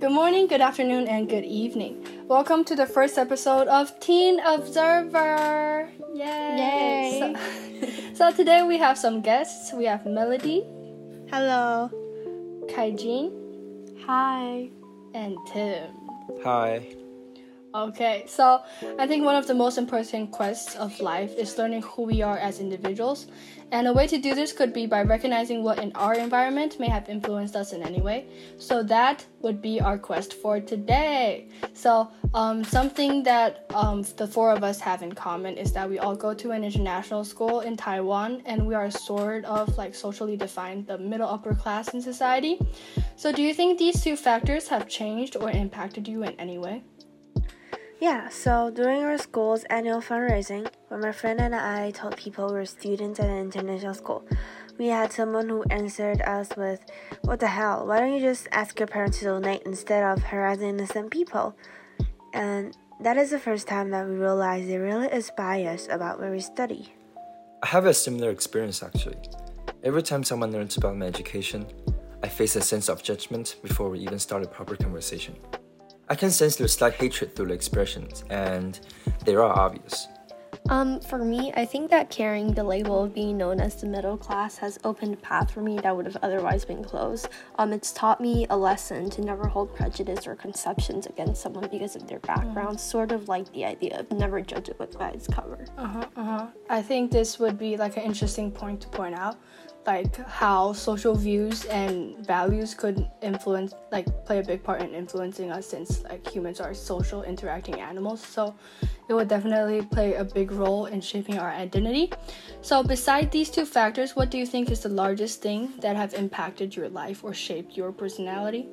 Good morning, good afternoon, and good evening. Welcome to the first episode of Teen Observer. Yay! Yay. So, so today we have some guests. We have Melody, Hello. Kaijin, Hi. and Tim. Hi. Okay, so I think one of the most important quests of life is learning who we are as individuals. And a way to do this could be by recognizing what in our environment may have influenced us in any way. So that would be our quest for today. So, um, something that um, the four of us have in common is that we all go to an international school in Taiwan and we are sort of like socially defined the middle upper class in society. So, do you think these two factors have changed or impacted you in any way? Yeah, so during our school's annual fundraising, when my friend and I told people we were students at an international school, we had someone who answered us with, What the hell? Why don't you just ask your parents to donate instead of harassing innocent people? And that is the first time that we realized there really is bias about where we study. I have a similar experience actually. Every time someone learns about my education, I face a sense of judgment before we even start a proper conversation. I can sense their slight hatred through the expressions, and they are obvious. Um, for me, I think that carrying the label of being known as the middle class has opened a path for me that would have otherwise been closed. Um, it's taught me a lesson to never hold prejudice or conceptions against someone because of their background, sort of like the idea of never judge a book by its cover. Uh-huh, uh-huh. I think this would be like an interesting point to point out, like how social views and values could influence, like play a big part in influencing us since like humans are social interacting animals. So it would definitely play a big role in shaping our identity. So beside these two factors, what do you think is the largest thing that have impacted your life or shaped your personality?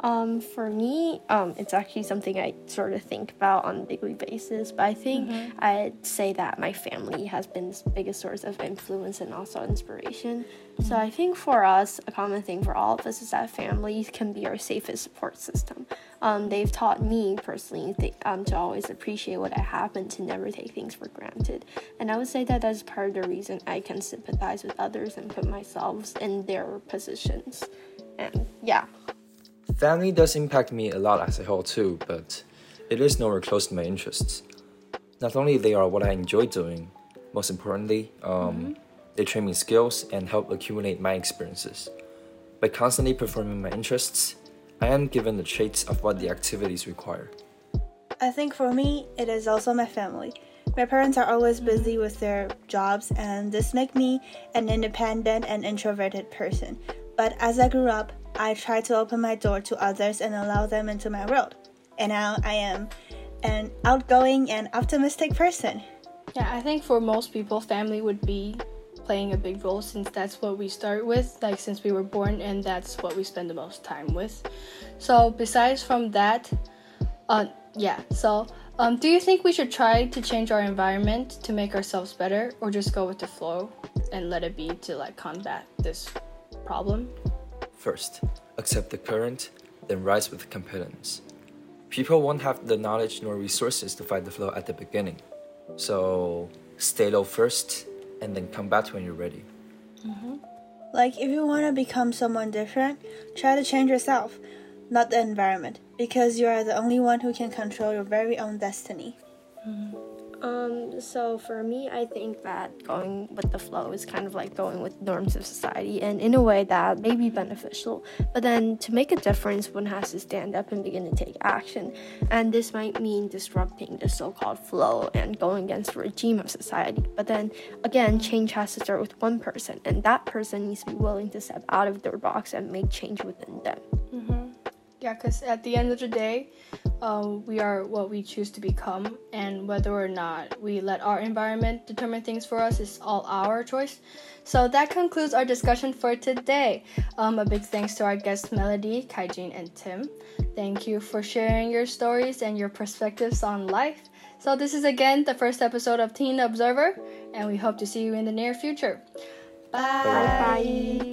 Um, for me, um, it's actually something I sort of think about on a daily basis. But I think I'd say that my family has been the biggest source of influence and also inspiration. So I think for us, a common thing for all of us is that families can be our safest support system. Um, they've taught me personally th- um, to always appreciate what I have and to never take things for granted. And I would say that that's part of the reason I can sympathize with others and put myself in their positions. And yeah. Family does impact me a lot as a whole too, but it is nowhere close to my interests. Not only they are what I enjoy doing, most importantly, um, they train me skills and help accumulate my experiences. By constantly performing my interests, I am given the traits of what the activities require. I think for me, it is also my family. My parents are always busy with their jobs, and this makes me an independent and introverted person. But as I grew up, I try to open my door to others and allow them into my world. And now I am an outgoing and optimistic person. Yeah, I think for most people, family would be playing a big role since that's what we start with, like since we were born, and that's what we spend the most time with. So, besides from that, uh, yeah, so um, do you think we should try to change our environment to make ourselves better, or just go with the flow and let it be to like combat this problem? First, accept the current, then rise with competence. People won't have the knowledge nor resources to fight the flow at the beginning. So, stay low first, and then come back when you're ready. Mm-hmm. Like, if you want to become someone different, try to change yourself, not the environment, because you are the only one who can control your very own destiny. Mm-hmm. Um, so for me, I think that going with the flow is kind of like going with norms of society, and in a way that may be beneficial. But then to make a difference, one has to stand up and begin to take action. And this might mean disrupting the so called flow and going against the regime of society. But then again, change has to start with one person, and that person needs to be willing to step out of their box and make change within them. Yeah, because at the end of the day, um, we are what we choose to become, and whether or not we let our environment determine things for us is all our choice. So that concludes our discussion for today. Um, a big thanks to our guests Melody, Kaijin, and Tim. Thank you for sharing your stories and your perspectives on life. So this is again the first episode of Teen Observer, and we hope to see you in the near future. Bye. Bye.